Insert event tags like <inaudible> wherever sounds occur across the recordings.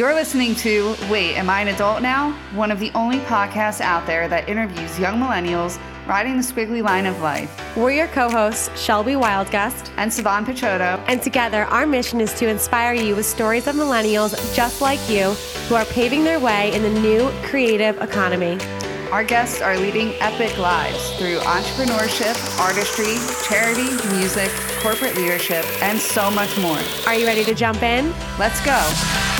You're listening to Wait, Am I an Adult Now? One of the only podcasts out there that interviews young millennials riding the squiggly line of life. We're your co hosts, Shelby Wildgust and Savannah Picciotto. And together, our mission is to inspire you with stories of millennials just like you who are paving their way in the new creative economy. Our guests are leading epic lives through entrepreneurship, artistry, charity, music, corporate leadership, and so much more. Are you ready to jump in? Let's go.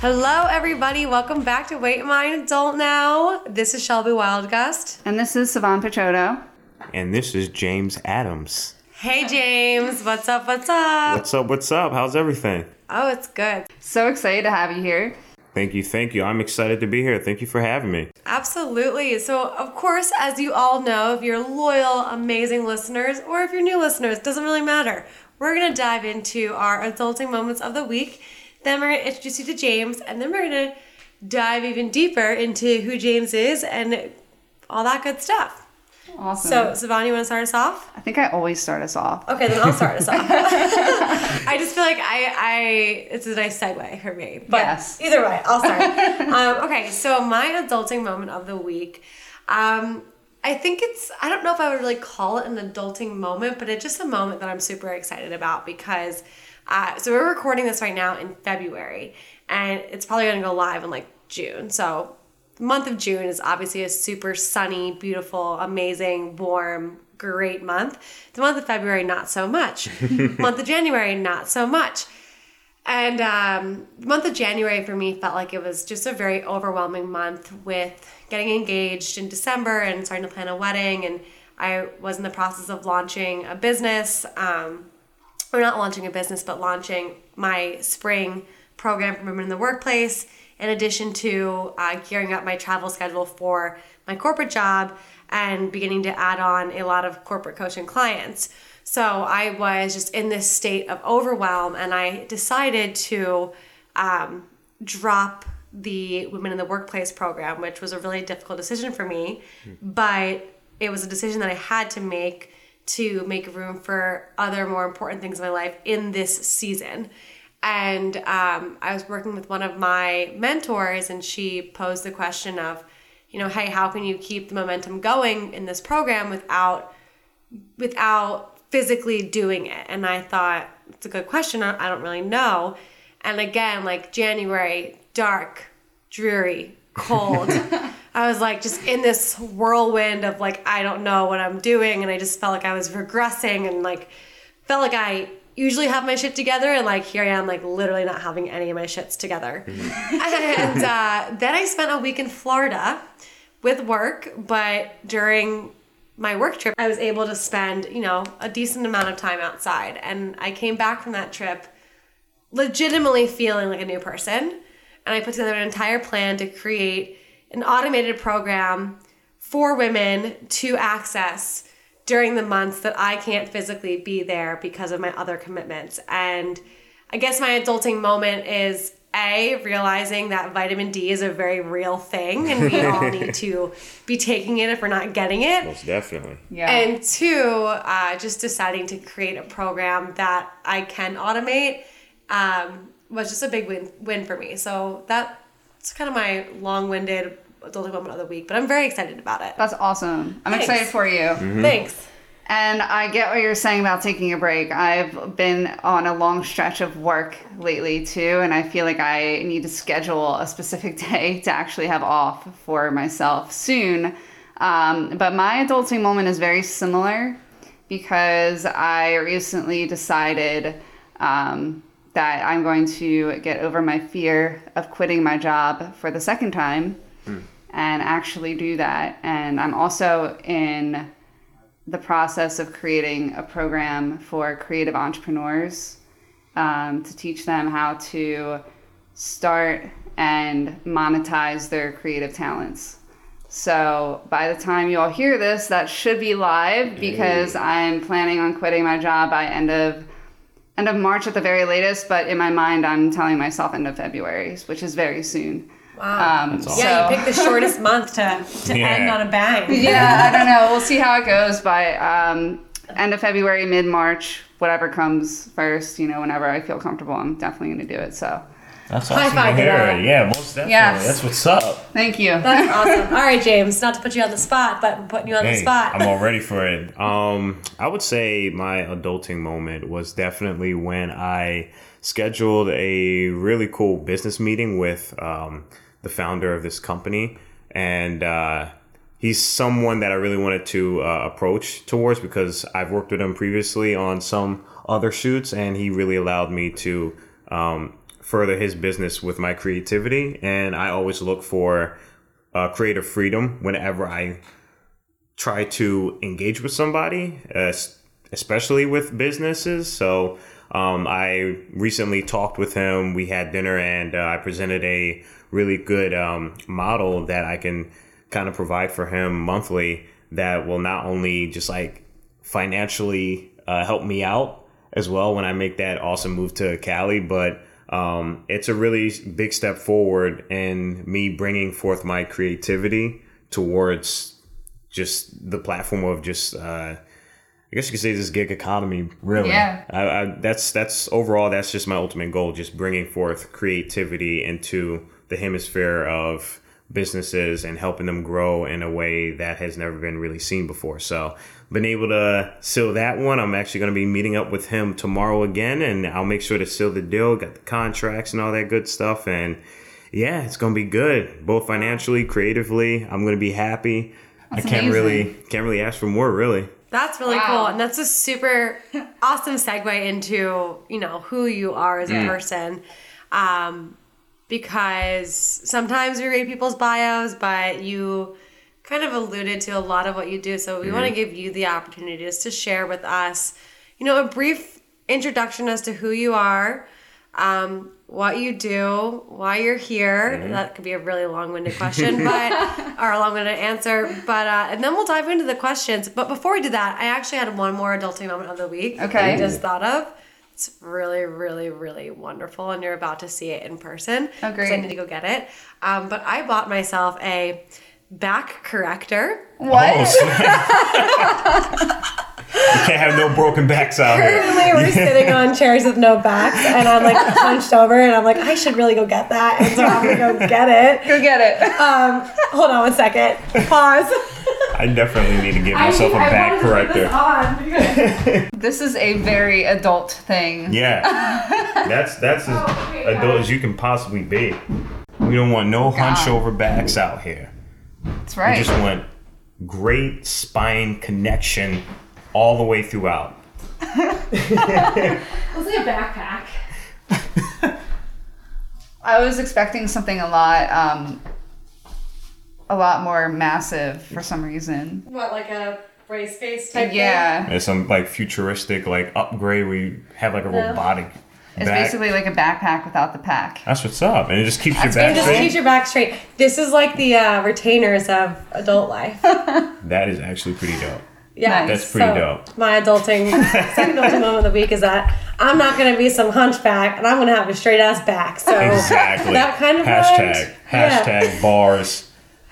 Hello, everybody. Welcome back to Wait Am I an Adult Now? This is Shelby Wildgust. And this is Savannah Picciotto. And this is James Adams. Hey, James. What's up? What's up? What's up? What's up? How's everything? Oh, it's good. So excited to have you here. Thank you. Thank you. I'm excited to be here. Thank you for having me. Absolutely. So, of course, as you all know, if you're loyal, amazing listeners, or if you're new listeners, doesn't really matter. We're going to dive into our adulting moments of the week then we're going to introduce you to James, and then we're going to dive even deeper into who James is and all that good stuff. Awesome. So, Savannah, you want to start us off? I think I always start us off. Okay, then I'll start us off. <laughs> <laughs> I just feel like I, I, it's a nice segue for me. But yes. either way, I'll start. <laughs> um, okay, so my adulting moment of the week. Um, I think it's, I don't know if I would really call it an adulting moment, but it's just a moment that I'm super excited about because uh, so we're recording this right now in February, and it's probably going to go live in like June. So the month of June is obviously a super sunny, beautiful, amazing, warm, great month. The month of February, not so much. <laughs> month of January, not so much. And um, the month of January for me felt like it was just a very overwhelming month with getting engaged in December and starting to plan a wedding. And I was in the process of launching a business. Um, or not launching a business, but launching my spring program for women in the workplace, in addition to uh, gearing up my travel schedule for my corporate job and beginning to add on a lot of corporate coaching clients. So I was just in this state of overwhelm, and I decided to um, drop the Women in the Workplace program, which was a really difficult decision for me, mm-hmm. but it was a decision that I had to make to make room for other more important things in my life in this season. And um, I was working with one of my mentors, and she posed the question of, you know, hey, how can you keep the momentum going in this program without without physically doing it? And I thought it's a good question. I don't really know. And again, like January, dark, dreary, cold. <laughs> I was like just in this whirlwind of like I don't know what I'm doing and I just felt like I was regressing and like felt like I usually have my shit together and like here I am like literally not having any of my shits together. Mm-hmm. and uh, then I spent a week in Florida with work, but during my work trip I was able to spend, you know, a decent amount of time outside and I came back from that trip legitimately feeling like a new person and I put together an entire plan to create an automated program for women to access during the months that I can't physically be there because of my other commitments. And I guess my adulting moment is a realizing that vitamin D is a very real thing and we all <laughs> need to be taking it if we're not getting it. Most definitely. Yeah. And two, uh, just deciding to create a program that I can automate um, was just a big win win for me. So that's kind of my long-winded adulting moment of the week, but I'm very excited about it. That's awesome. I'm Thanks. excited for you. Mm-hmm. Thanks. And I get what you're saying about taking a break. I've been on a long stretch of work lately too, and I feel like I need to schedule a specific <laughs> day to actually have off for myself soon. Um, but my adulting moment is very similar because I recently decided um, that I'm going to get over my fear of quitting my job for the second time mm. and actually do that. And I'm also in the process of creating a program for creative entrepreneurs um, to teach them how to start and monetize their creative talents. So by the time you all hear this, that should be live because I'm planning on quitting my job by end of end of March at the very latest, but in my mind, I'm telling myself end of February, which is very soon. Wow. Um, That's awesome. yeah, so- you picked the <laughs> shortest month to, to Yeah. end on a bang. yeah, I don't know. We'll see how it goes. But um, end of February, mid March, whatever comes first, you know, whenever I feel comfortable, I'm definitely going to do it. So That's High awesome five to to that. Yeah, most definitely. Yes. That's what's up. thank you. That's <laughs> awesome. All right, James, not to put you on the spot, but I'm putting you on the spot. I'm all ready <laughs> for it. Um, I would say my adulting moment was definitely when I scheduled a really cool business meeting with um, the founder of this company, and uh, he's someone that I really wanted to uh, approach towards because I've worked with him previously on some other shoots, and he really allowed me to um, further his business with my creativity. And I always look for uh, creative freedom whenever I try to engage with somebody, uh, especially with businesses. So um, I recently talked with him. We had dinner, and uh, I presented a really good um, model that I can kind of provide for him monthly that will not only just like financially uh, help me out as well when I make that awesome move to Cali, but um, it's a really big step forward in me bringing forth my creativity towards just the platform of just uh, I guess you could say this gig economy. Really, Yeah. I, I, that's that's overall that's just my ultimate goal, just bringing forth creativity into the hemisphere of businesses and helping them grow in a way that has never been really seen before. So, been able to seal that one. I'm actually going to be meeting up with him tomorrow again, and I'll make sure to seal the deal. Got the contracts and all that good stuff, and yeah, it's going to be good, both financially, creatively. I'm going to be happy. I can't amazing. really can't really ask for more, really. That's really Wow. cool. And that's a super <laughs> awesome segue into, you know, who you are as a person. Um, because sometimes we read people's bios, but you kind of alluded to a lot of what you do. So we want to give you the opportunity just to share with us, you know, a brief introduction as to who you are, um, what you do, why you're here. That could be a really long-winded question, <laughs> but or a long-winded answer. But uh, and then we'll dive into the questions. But before we do that, I actually had one more adulting moment of the week. that Okay. I just thought of. It's really, really, really wonderful, and you're about to see it in person. Oh, great. I need to go get it. Um, but I bought myself a back corrector. What? You can't have no broken backs out here. Currently, we're <laughs> sitting on chairs with no backs, and I'm like hunched over, and I'm like, I should really go get that, and so I'm gonna go get it. Go get it. Um, hold on one second. Pause. I definitely need to give myself a back corrector. corrector. <laughs> This is a very adult thing. Yeah, that's that's as adult as you can possibly be. We don't want no hunch over backs out here. That's We right. just went great spine connection all the way throughout. <laughs> Let's say a backpack. <laughs> I was expecting something a lot, um, a lot more massive for some reason. What, like a brace face type? Yeah, There's some like futuristic like upgrade We have like a robotic it's back. basically like a backpack without the pack. That's what's up, and it just keeps That's your back. It just straight. keeps your back straight. This is like the uh, retainers of adult life. <laughs> That is actually pretty dope. Yeah, That's pretty so dope. My adulting <laughs> second adulting moment of the week is that I'm not going to be some hunchback, and I'm going to have a straight ass back. So Exactly. that kind of hashtag vibes. Yeah. hashtag bars.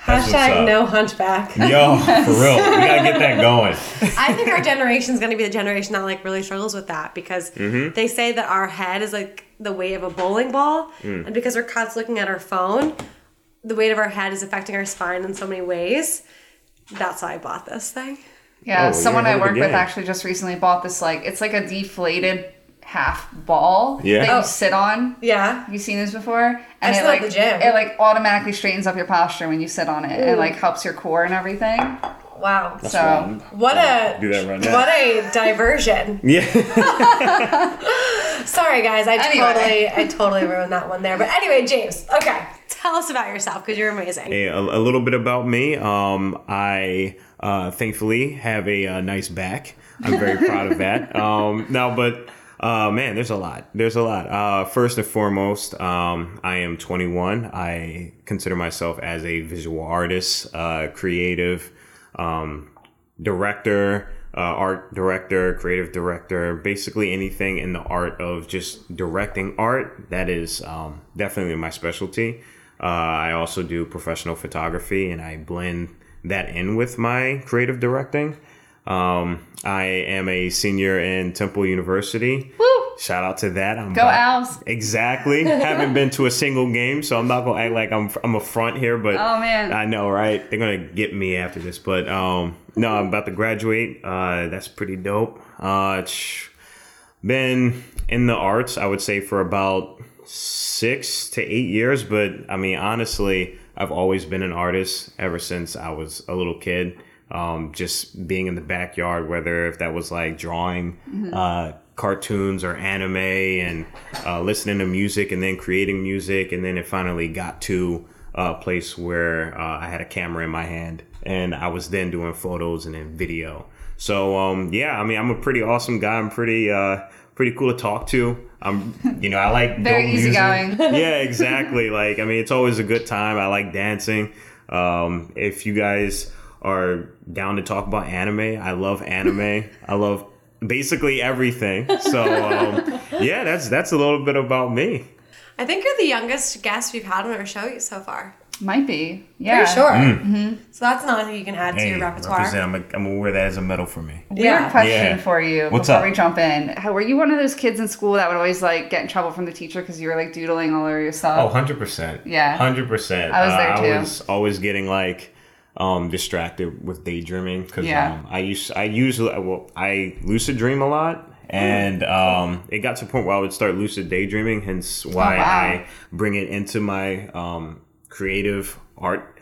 That's what's hashtag no hunchback. Yo, for real, we gotta get that going. <laughs> I think our generation is going to be the generation that like really struggles with that because Mm-hmm. they say that our head is like the weight of a bowling ball, Mm. and because we're constantly looking at our phone, the weight of our head is affecting our spine in so many ways. That's why I bought this thing. Yeah, Oh, someone I work with actually just recently bought this. Like, it's like a deflated half ball Yeah. that you Oh. sit on. Yeah. You've you seen this before? I And sit it like the gym. it like automatically straightens up your posture when you sit on it. It like helps your core and everything. Wow. so What a Do that right now. what a diversion. <laughs> Yeah. <laughs> Sorry guys, I Anyway. totally I totally ruined that one there. But anyway, James, okay. Tell us about yourself because you're amazing. a, a little bit about me. Um, I uh, thankfully have a, uh nice back. I'm very proud of that. <laughs> Um, now, but uh, man, there's a lot. There's a lot. Uh, first and foremost, um, I am 21. I consider myself as a visual artist, uh, creative, um, director, uh, art director, creative director, basically anything in the art of just directing art. That is um, definitely my specialty. Uh, I also do professional photography, and I blend that in with my creative directing. Um, I am a senior in Temple University. Woo! Shout out to that. I'm Go Owls. Exactly. <laughs> Haven't been to a single game, so I'm not gonna act like I'm I'm a front here. But Oh, man. I know, right? They're gonna get me after this. But um, no, I'm about to graduate. Uh, that's pretty dope. Uh, it's been in the arts, I would say, for about six to eight years. But I mean, honestly, I've always been an artist ever since I was a little kid. Um, just being in the backyard, whether if that was like drawing, uh, cartoons or anime and uh, listening to music and then creating music. And then it finally got to a place where uh, I had a camera in my hand and I was then doing photos and then video. So, um, yeah, I mean, I'm a pretty awesome guy. I'm pretty, uh, pretty cool to talk to. I'm, you know, I like <laughs> Very easygoing. <laughs> yeah, exactly. Like, I mean, it's always a good time. I like dancing. Um, if you guys are down to talk about anime, I love anime. I love basically everything. So, um, yeah, that's that's a little bit about me. I think you're the youngest guest we've had on our show so far. Might be. Yeah. Pretty sure. So that's another thing you can add to your repertoire. I'm, a, I'm gonna wear that as a medal for me. Weird Yeah. question Yeah. for you What's before up? we jump in. How were you one of those kids in school that would always like get in trouble from the teacher because you were like doodling all over yourself? Oh, 100%. Yeah. 100%. I was there, Uh, too. I was always getting like um distracted with daydreaming because Yeah. um, I used I usually well I lucid dream a lot and um it got to a point where I would start lucid daydreaming hence why Oh, wow. I bring it into my um creative art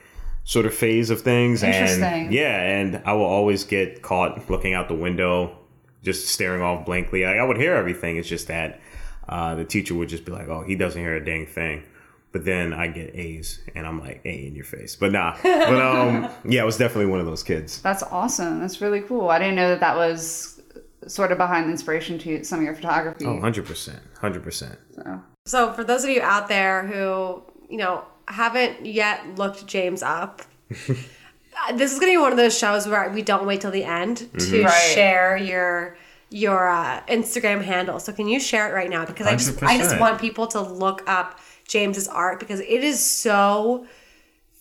sort of phase of things Interesting. and yeah and I will always get caught looking out the window just staring off blankly like, I would hear everything it's just that uh, the teacher would just be like oh he doesn't hear a dang thing but then I get A's, and I'm like, A in your face. But nah. But um, <laughs> yeah, I was definitely one of those kids. That's awesome. That's really cool. I didn't know that that was sort of behind the inspiration to some of your photography. Oh, 100%. 100%. So. So for those of you out there who, you know, haven't yet looked James up, uh, <laughs> this is going to be one of those shows where we don't wait till the end to Right. share your your uh, Instagram handle. So can you share it right now? Because I just I just want people to look up James's art because it is so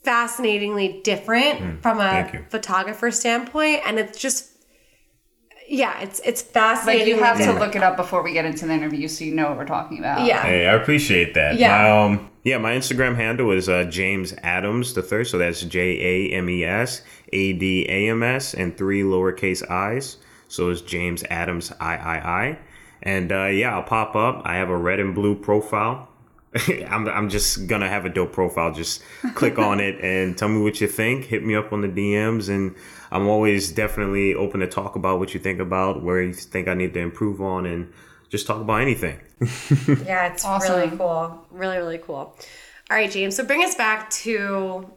fascinatingly different from a thank photographer standpoint, and it's just yeah, it's it's fascinating. Like fascinating. you have to look it up before we get into the interview so you know what we're talking about. Yeah. Hey, I appreciate that. Yeah. My, um, yeah, my Instagram handle is uh, James Adams the third. So that's J A M E S A D A M S and three lowercase i's. So it's James Adams I I I. And uh, yeah, I'll pop up. I have a red and blue profile. <laughs> I'm, I'm just gonna have a dope profile. Just click on it <laughs> and tell me what you think. Hit me up on the DMs, and I'm always definitely open to talk about what you think about, where you think I need to improve on, and just talk about anything. <laughs> Yeah, it's Awesome. really cool. Really, really cool. All right, James. So bring us back to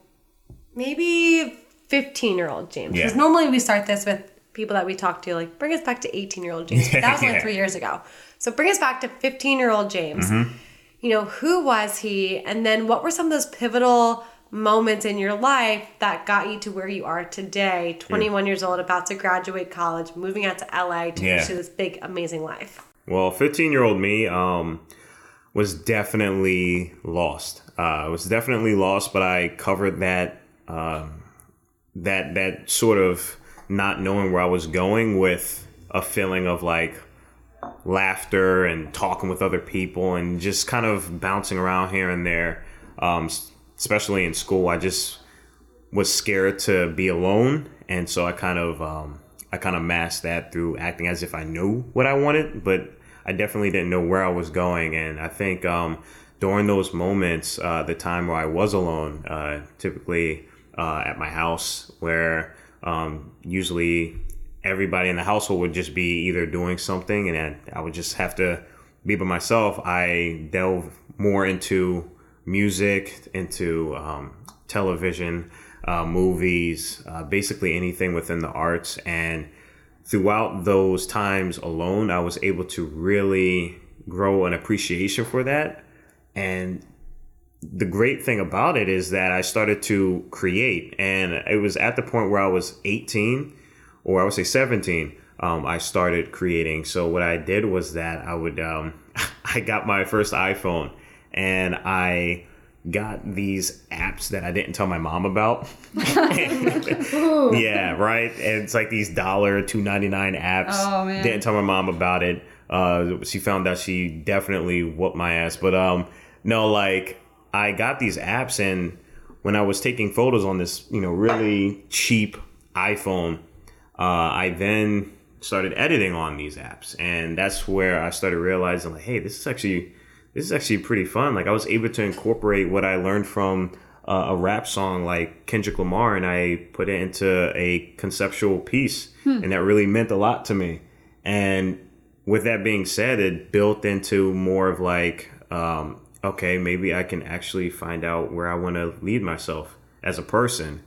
maybe 15 year old James. Because Yeah. normally we start this with people that we talk to, like, bring us back to 18 year old James. But that was only Yeah. three years ago. So bring us back to 15 year old James. Mm-hmm. You know, who was he? And then what were some of those pivotal moments in your life that got you to where you are today, 21 years old, about to graduate college, moving out to LA to Yeah. pursue this big, amazing life? Well, 15 year old me um, was definitely lost. Uh, I was definitely lost, but I covered that um, that that sort of not knowing where I was going with a feeling of like laughter and talking with other people and just kind of bouncing around here and there. Um, especially in school, I just was scared to be alone, and so I kind of um, I kind of masked that through acting as if I knew what I wanted, but I definitely didn't know where I was going. And I think um, during those moments, uh, the time where I was alone, uh, typically uh, at my house, where um, usually everybody in the household would just be either doing something, and I would just have to be by myself. I delve more into music, into um, television, uh, movies, uh, basically anything within the arts. And throughout those times alone, I was able to really grow an appreciation for that. And the great thing about it is that I started to create, and it was at the point where I was 18, or I would say 17. Um, I started creating. So what I did was that I would, um, <laughs> I got my first iPhone, and I got these apps that I didn't tell my mom about. <laughs> yeah, right. And it's like these dollar two ninety nine apps. Oh man! Didn't tell my mom about it. Uh, she found out she definitely whooped my ass. But um, no, like I got these apps, and when I was taking photos on this, you know, really cheap iPhone, uh, I then started editing on these apps, and that's where I started realizing, like, hey, this is actually this is actually pretty fun. Like I was able to incorporate what I learned from uh, a rap song like Kendrick Lamar, and I put it into a conceptual piece, hmm. and that really meant a lot to me. And with that being said, it built into more of like, um, okay, maybe I can actually find out where I want to lead myself as a person.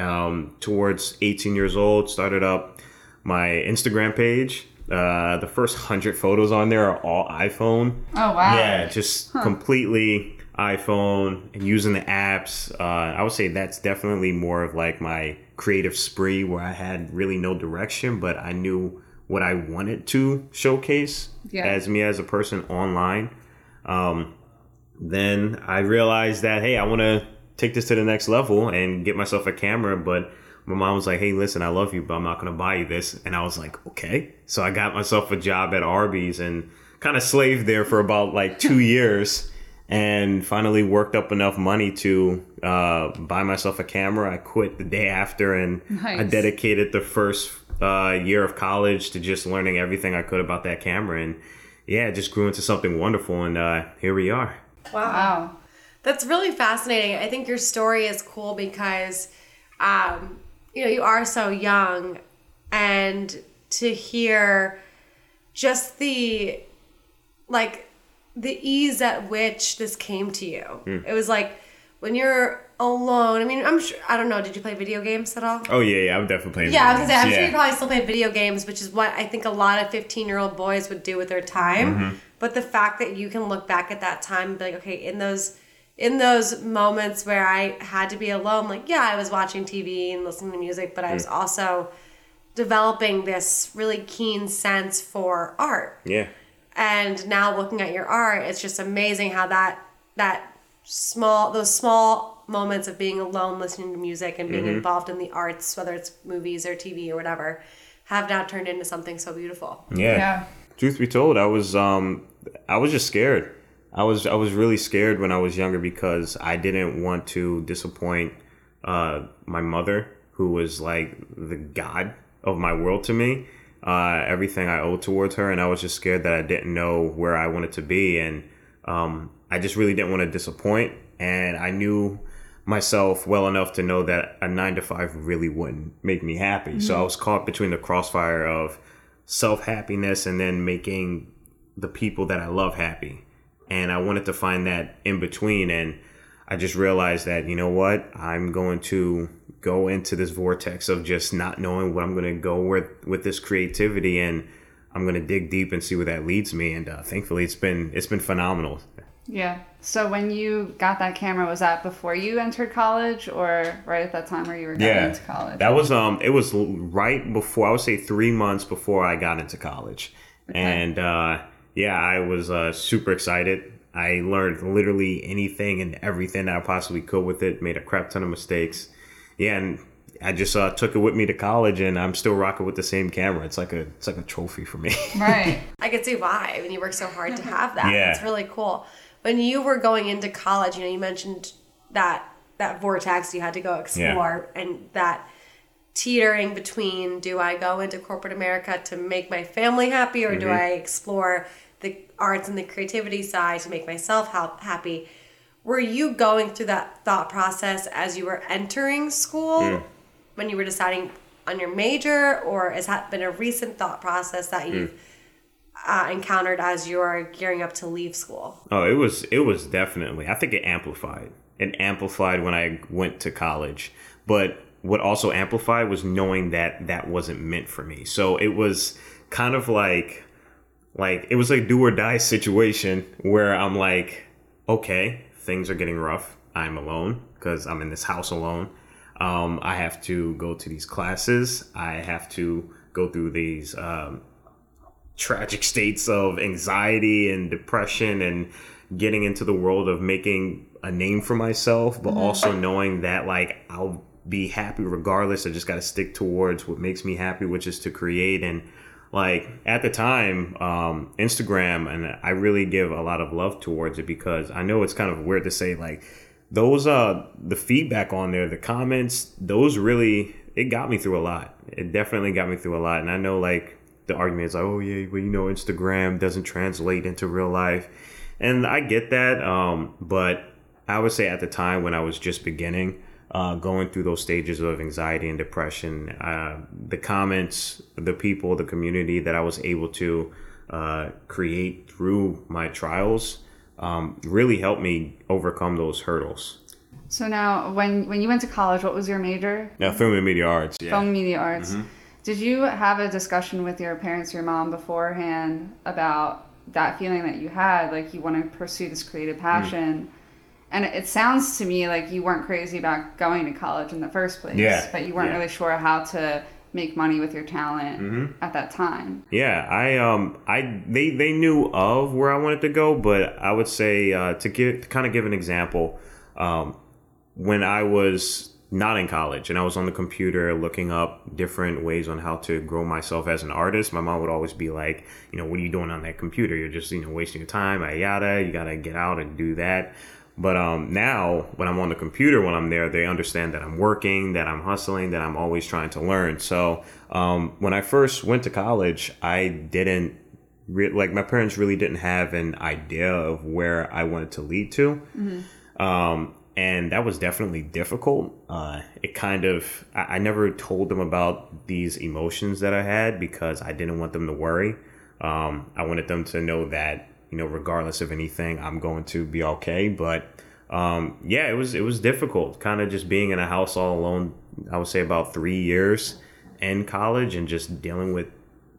Um, towards 18 years old, started up my Instagram page uh, the first hundred photos on there are all iPhone. Oh wow! Yeah, just huh. completely iPhone and using the apps. Uh, I would say that's definitely more of like my creative spree where I had really no direction, but I knew what I wanted to showcase yeah. as me as a person online. Um, then I realized that hey, I want to take this to the next level and get myself a camera, but my mom was like, "Hey, listen, I love you, but I'm not gonna buy you this." And I was like, "Okay." So I got myself a job at Arby's and kind of slaved there for about like two <laughs> years, and finally worked up enough money to uh, buy myself a camera. I quit the day after, and nice. I dedicated the first uh, year of college to just learning everything I could about that camera, and yeah, it just grew into something wonderful. And uh, here we are. Wow. wow. That's really fascinating. I think your story is cool because um, you know, you are so young and to hear just the like the ease at which this came to you. Mm. It was like when you're alone. I mean, I'm sure. I don't know. Did you play video games at all? Oh yeah, yeah. I'm definitely playing. Yeah, I was gonna say. I'm yeah. sure you probably still play video games, which is what I think a lot of 15 year old boys would do with their time. Mm-hmm. But the fact that you can look back at that time and be like, okay, in those in those moments where I had to be alone, like, yeah, I was watching TV and listening to music, but I was mm. also developing this really keen sense for art. Yeah. And now looking at your art, it's just amazing how that that small those small moments of being alone listening to music and being mm-hmm. involved in the arts, whether it's movies or TV or whatever, have now turned into something so beautiful. Yeah. yeah. Truth be told, I was um I was just scared. I was I was really scared when I was younger because I didn't want to disappoint uh, my mother, who was like the god of my world to me. Uh, everything I owed towards her, and I was just scared that I didn't know where I wanted to be, and um, I just really didn't want to disappoint. And I knew myself well enough to know that a nine to five really wouldn't make me happy. Mm-hmm. So I was caught between the crossfire of self happiness and then making the people that I love happy and I wanted to find that in between. And I just realized that, you know what, I'm going to go into this vortex of just not knowing what I'm going to go with with this creativity and I'm going to dig deep and see where that leads me and uh, thankfully it's been it's been phenomenal. Yeah. So when you got that camera was that before you entered college or right at that time where you were getting yeah, into college? That was um it was right before I would say 3 months before I got into college. Okay. And uh yeah, I was uh, super excited. I learned literally anything and everything I possibly could with it. Made a crap ton of mistakes. Yeah, and I just uh, took it with me to college, and I'm still rocking with the same camera. It's like a it's like a trophy for me. <laughs> Right. I could see why. I mean, you work so hard to have that. Yeah. It's really cool. When you were going into college, you know, you mentioned that that vortex you had to go explore, yeah. and that teetering between do I go into corporate America to make my family happy or mm-hmm. do I explore the arts and the creativity side to make myself happy. Were you going through that thought process as you were entering school mm. when you were deciding on your major, or has that been a recent thought process that hmm. you've mm. uh, encountered as you're gearing up to leave school? Oh, it was it was definitely. I think it amplified. It amplified when I went to college, but what also amplified was knowing that that wasn't meant for me. So it was kind of like like it was a do or die situation where I'm like, okay, things are getting rough. I'm alone because I'm in this house alone. Um, I have to go to these classes. I have to go through these um, tragic states of anxiety and depression and getting into the world of making a name for myself, but mm-hmm. also knowing that like I'll be happy regardless. I just got to stick towards what makes me happy, which is to create. And like at the time, um, Instagram, and I really give a lot of love towards it because I know it's kind of weird to say like those uh the feedback on there, the comments, those really it got me through a lot. It definitely got me through a lot. And I know like the argument is like, oh yeah, well you know Instagram doesn't translate into real life, and I get that. Um, but I would say at the time when I was just beginning, uh, going through those stages of anxiety and depression, uh, the comments, the people, the community that I was able to uh, create through my trials um, really helped me overcome those hurdles. So now, when when you went to college, what was your major? Yeah, film and media arts. Yeah. Film and media arts. Mm-hmm. Did you have a discussion with your parents, your mom beforehand about that feeling that you had, like you want to pursue this creative mm. passion? Mm and it sounds to me like you weren't crazy about going to college in the first place. Yeah. But you weren't yeah. really sure how to make money with your talent mm-hmm. at that time. Yeah, I um I they they knew of where I wanted to go, but I would say uh, to give to kind of give an example, um, when I was not in college and I was on the computer looking up different ways on how to grow myself as an artist, my mom would always be like, you know, what are you doing on that computer? You're just you know wasting your time. Yada, you gotta get out and do that. But um, now, when I'm on the computer, when I'm there, they understand that I'm working, that I'm hustling, that I'm always trying to learn. So um, when I first went to college, I didn't re- like my parents really didn't have an idea of where I wanted to lead to. Mm-hmm. Um, and that was definitely difficult. Uh, it kind of, I, I never told them about these emotions that I had because I didn't want them to worry. Um, I wanted them to know that you know, regardless of anything, I'm going to be okay. But um, yeah, it was it was difficult, kind of just being in a house all alone. I would say about three years in college and just dealing with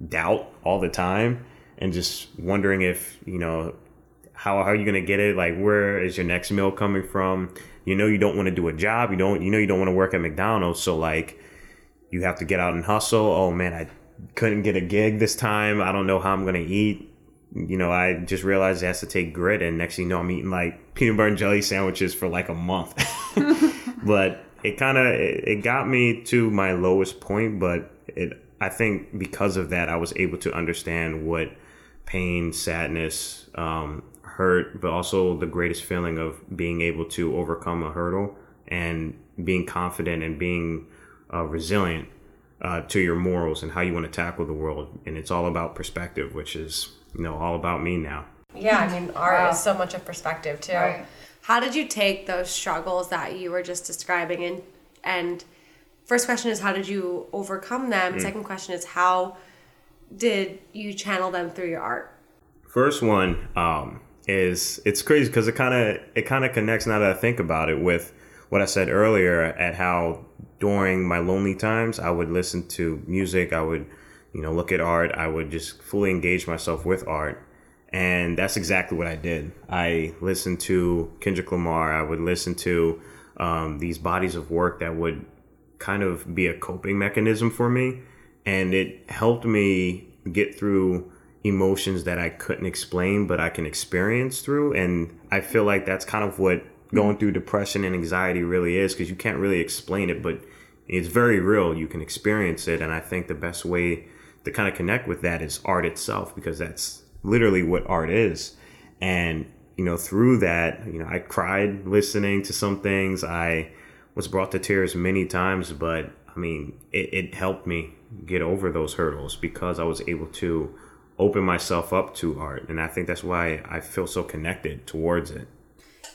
doubt all the time and just wondering if you know how, how are you to get it? Like where is your next meal coming from? You know you don't want to do a job. You don't you know you don't want to work at mcdonald's. So like you have to get out and hustle. Oh man i couldn't get a gig this time. I don't know how i'm to eat you know, I just realized it has to take grit, and next thing you know, I'm eating like <laughs> peanut butter and jelly sandwiches for like a month. <laughs> but it kind of it, got me to my lowest point, but it I think because of that, I was able to understand what pain, sadness, um, hurt, but also the greatest feeling of being able to overcome a hurdle and being confident and being uh, resilient uh, to your morals and how you want to tackle the world. And it's all about perspective, which is know all about me now. Yeah, I mean, art wow. is so much of perspective too. Right. How did you take those struggles that you were just describing and and first question is how did you overcome them? Mm. Second question is how did you channel them through your art? First one um, is it's crazy because it kind of it kind of connects now that I think about it with what I said earlier at how during my lonely times I would listen to music, I would you know, look at art. I would just fully engage myself with art. And that's exactly what I did. I listened to Kendrick Lamar. I would listen to um, these bodies of work that would kind of be a coping mechanism for me. And it helped me get through emotions that I couldn't explain, but I can experience through. And I feel like that's kind of what going through depression and anxiety really is because you can't really explain it, but it's very real. You can experience it. And I think the best way to kind of connect with that is art itself because that's literally what art is. And, you know, through that, you know, I cried listening to some things. I was brought to tears many times, but I mean, it, it helped me get over those hurdles because I was able to open myself up to art. And I think that's why I feel so connected towards it.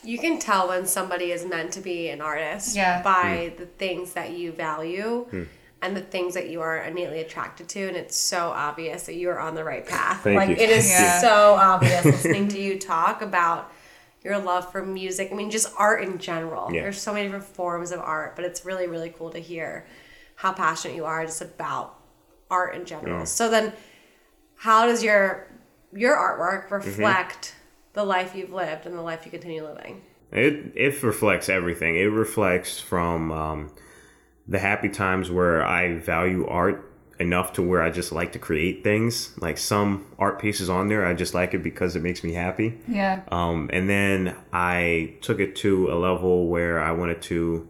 You can tell when somebody is meant to be an artist yeah. by mm. the things that you value. Mm and the things that you are innately attracted to and it's so obvious that you are on the right path Thank like you. it is <laughs> yeah. so obvious listening to you talk about your love for music i mean just art in general yeah. there's so many different forms of art but it's really really cool to hear how passionate you are just about art in general yeah. so then how does your your artwork mm-hmm. reflect mm-hmm. the life you've lived and the life you continue living it it reflects everything it reflects from um, the happy times where I value art enough to where I just like to create things. Like some art pieces on there, I just like it because it makes me happy. Yeah. Um, and then I took it to a level where I wanted to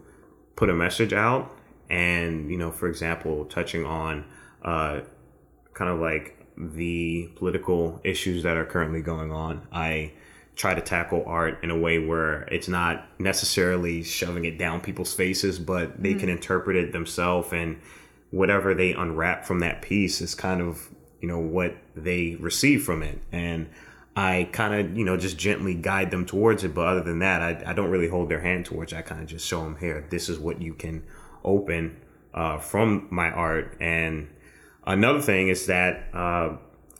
put a message out, and you know, for example, touching on uh, kind of like the political issues that are currently going on. I try to tackle art in a way where it's not necessarily shoving it down people's faces, but they mm-hmm. can interpret it themselves and whatever they unwrap from that piece is kind of, you know, what they receive from it. And I kind of, you know, just gently guide them towards it. But other than that, I, I don't really hold their hand towards it. I kind of just show them here, this is what you can open uh, from my art. And another thing is that uh,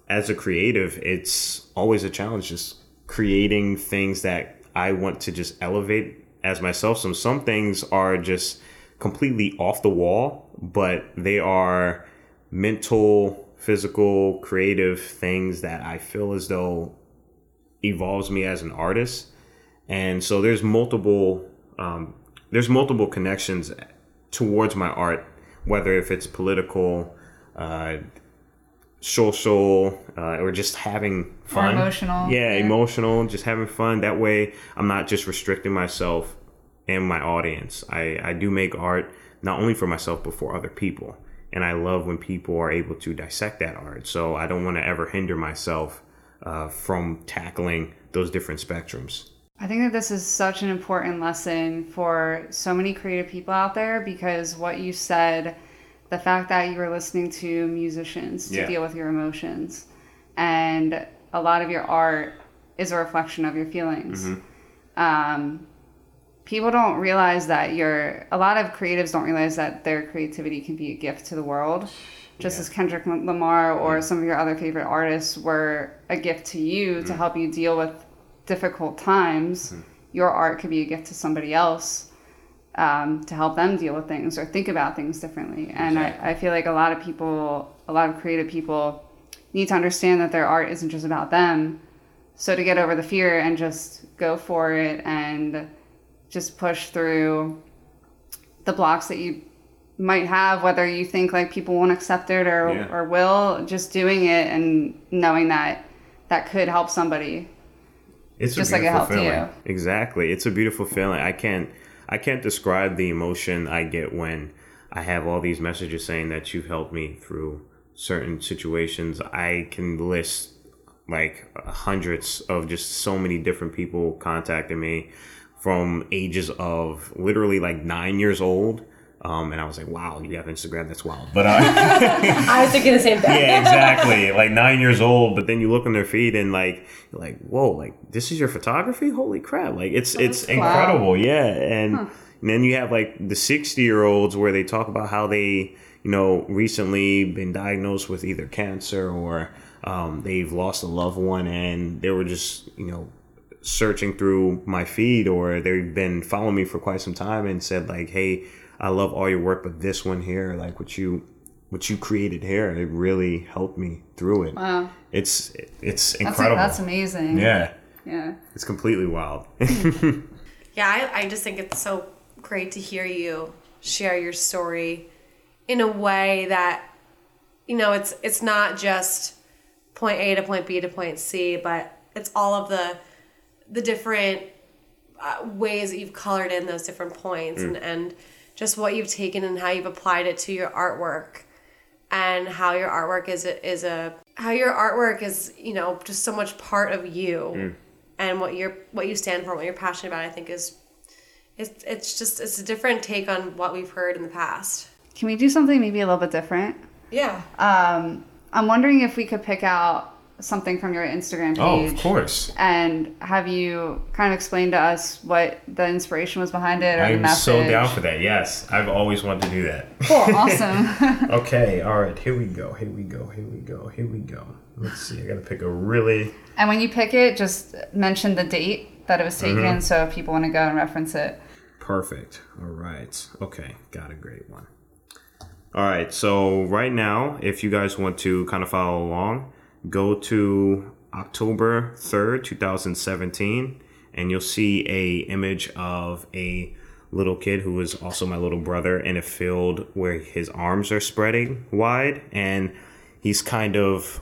as a creative, it's always a challenge just creating things that I want to just elevate as myself. Some some things are just completely off the wall, but they are mental, physical, creative things that I feel as though evolves me as an artist. And so there's multiple um, there's multiple connections towards my art, whether if it's political, uh, social uh, or just having fun. Or emotional. Yeah, yeah, emotional, just having fun. That way, I'm not just restricting myself and my audience. I, I do make art not only for myself, but for other people. And I love when people are able to dissect that art. So I don't want to ever hinder myself uh, from tackling those different spectrums. I think that this is such an important lesson for so many creative people out there because what you said the fact that you were listening to musicians to yeah. deal with your emotions and a lot of your art is a reflection of your feelings mm-hmm. um, people don't realize that you're a lot of creatives don't realize that their creativity can be a gift to the world just yeah. as kendrick lamar or yeah. some of your other favorite artists were a gift to you mm-hmm. to help you deal with difficult times mm-hmm. your art could be a gift to somebody else um, to help them deal with things or think about things differently. And exactly. I, I feel like a lot of people, a lot of creative people, need to understand that their art isn't just about them. So to get over the fear and just go for it and just push through the blocks that you might have, whether you think like people won't accept it or, yeah. or will, just doing it and knowing that that could help somebody. It's just like it helped feeling. you. Exactly. It's a beautiful feeling. I can't I can't describe the emotion I get when I have all these messages saying that you've helped me through certain situations. I can list like hundreds of just so many different people contacting me from ages of literally like nine years old um, and I was like, wow, you have Instagram? That's wild. But uh, <laughs> I was thinking the same thing. <laughs> yeah, exactly. Like nine years old, but then you look on their feed and like, you're like, whoa, like this is your photography? Holy crap! Like it's oh, it's incredible. Wow. Yeah, and, huh. and then you have like the sixty year olds where they talk about how they, you know, recently been diagnosed with either cancer or um, they've lost a loved one, and they were just, you know, searching through my feed or they've been following me for quite some time and said like, hey I love all your work, but this one here, like what you what you created here, it really helped me through it. Wow. It's it's incredible. That's, that's amazing. Yeah. Yeah. It's completely wild. <laughs> yeah, I, I just think it's so great to hear you share your story in a way that you know it's it's not just point A to point B to point C, but it's all of the the different uh, ways that you've colored in those different points mm. and and just what you've taken and how you've applied it to your artwork and how your artwork is a, is a how your artwork is you know just so much part of you mm. and what you're what you stand for what you're passionate about i think is it's it's just it's a different take on what we've heard in the past. Can we do something maybe a little bit different? Yeah. Um i'm wondering if we could pick out something from your Instagram page. Oh, of course. And have you kind of explained to us what the inspiration was behind it or I'm the message? so down for that. Yes, I've always wanted to do that. Cool, awesome. <laughs> okay, all right. Here we go. Here we go. Here we go. Here we go. Let's see. I got to pick a really. And when you pick it, just mention the date that it was taken, mm-hmm. so if people want to go and reference it. Perfect. All right. Okay, got a great one. All right. So right now, if you guys want to kind of follow along go to October 3rd, 2017, and you'll see a image of a little kid who is also my little brother in a field where his arms are spreading wide and he's kind of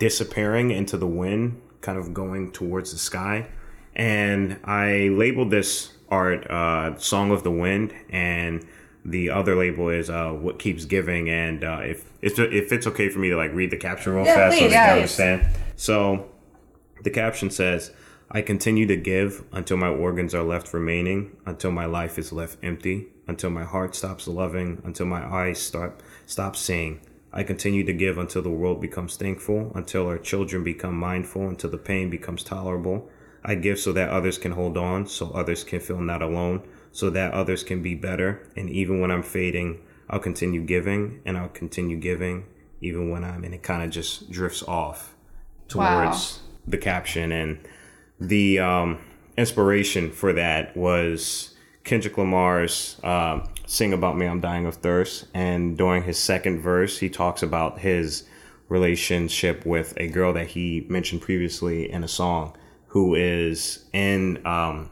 disappearing into the wind, kind of going towards the sky. And I labeled this art uh, Song of the Wind, and the other label is uh, What Keeps Giving. And uh, if, if, if it's okay for me to like read the caption real Yeah, fast please, so yeah. understand. So the caption says, I continue to give until my organs are left remaining, until my life is left empty, until my heart stops loving, until my eyes start stop seeing. I continue to give until the world becomes thankful, until our children become mindful, until the pain becomes tolerable. I give so that others can hold on, so others can feel not alone, so that others can be better. And even when I'm fading, I'll continue giving and I'll continue giving, even when I'm, and it kind of just drifts off towards the caption. And the um, inspiration for that was Kendrick Lamar's um, "Sing About Me, I'm Dying of Thirst," and during his second verse, he talks about his relationship with a girl that he mentioned previously in a song, who is in um,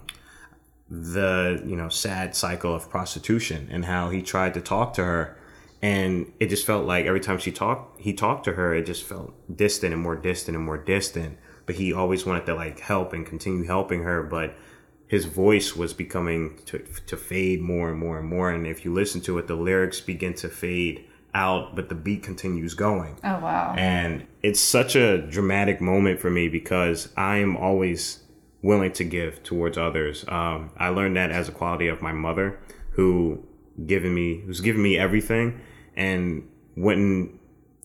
the you know sad cycle of prostitution, and how he tried to talk to her. And it just felt like every time she talked, he talked to her, it just felt distant and more distant and more distant but he always wanted to like help and continue helping her but his voice was becoming to, to fade more and more and more and if you listen to it the lyrics begin to fade out but the beat continues going Oh wow. and it's such a dramatic moment for me because i'm always willing to give towards others um, i learned that as a quality of my mother who given me who's given me everything and wouldn't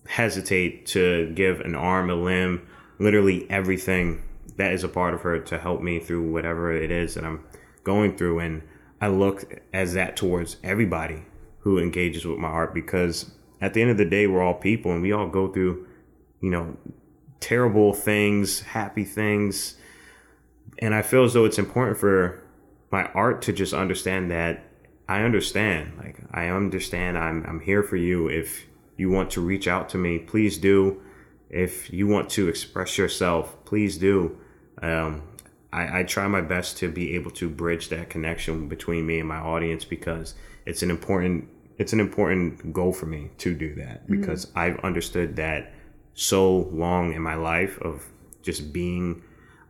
hesitate to give an arm a limb literally everything that is a part of her to help me through whatever it is that I'm going through. And I look as that towards everybody who engages with my art because at the end of the day, we're all people and we all go through, you know, terrible things, happy things. And I feel as though it's important for my art to just understand that I understand. Like, I understand I'm, I'm here for you. If you want to reach out to me, please do if you want to express yourself, please do. Um, I, I, try my best to be able to bridge that connection between me and my audience because it's an important it's an important goal for me to do that because mm-hmm. I've understood that so long in my life of just being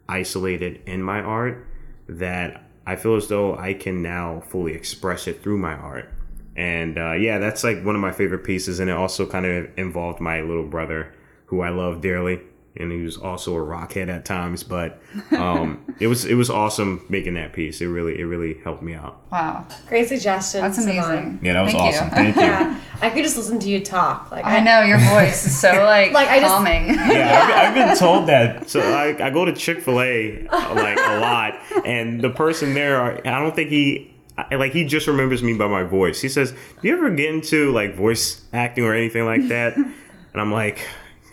isolated in my art that I feel as though I can now fully express it through my art. And uh, yeah, that's like one of my favorite pieces, and it also kind of involved my little brother who I love dearly, and he was also a rockhead at times. But um, it was it was awesome making that piece. It really it really helped me out. Wow, great suggestion. That's amazing. Yeah, that was Thank awesome. You. Thank you. Yeah, I could just listen to you talk. Like I, know your voice is so <laughs> like, Like, I just- calming. Yeah, I've, I've been told that. So I, I go to Chick Fil A like a lot, and the person there, I don't think he. Like he just remembers me by my voice. He says, "Do you ever get into like voice acting or anything like that?" And I'm like,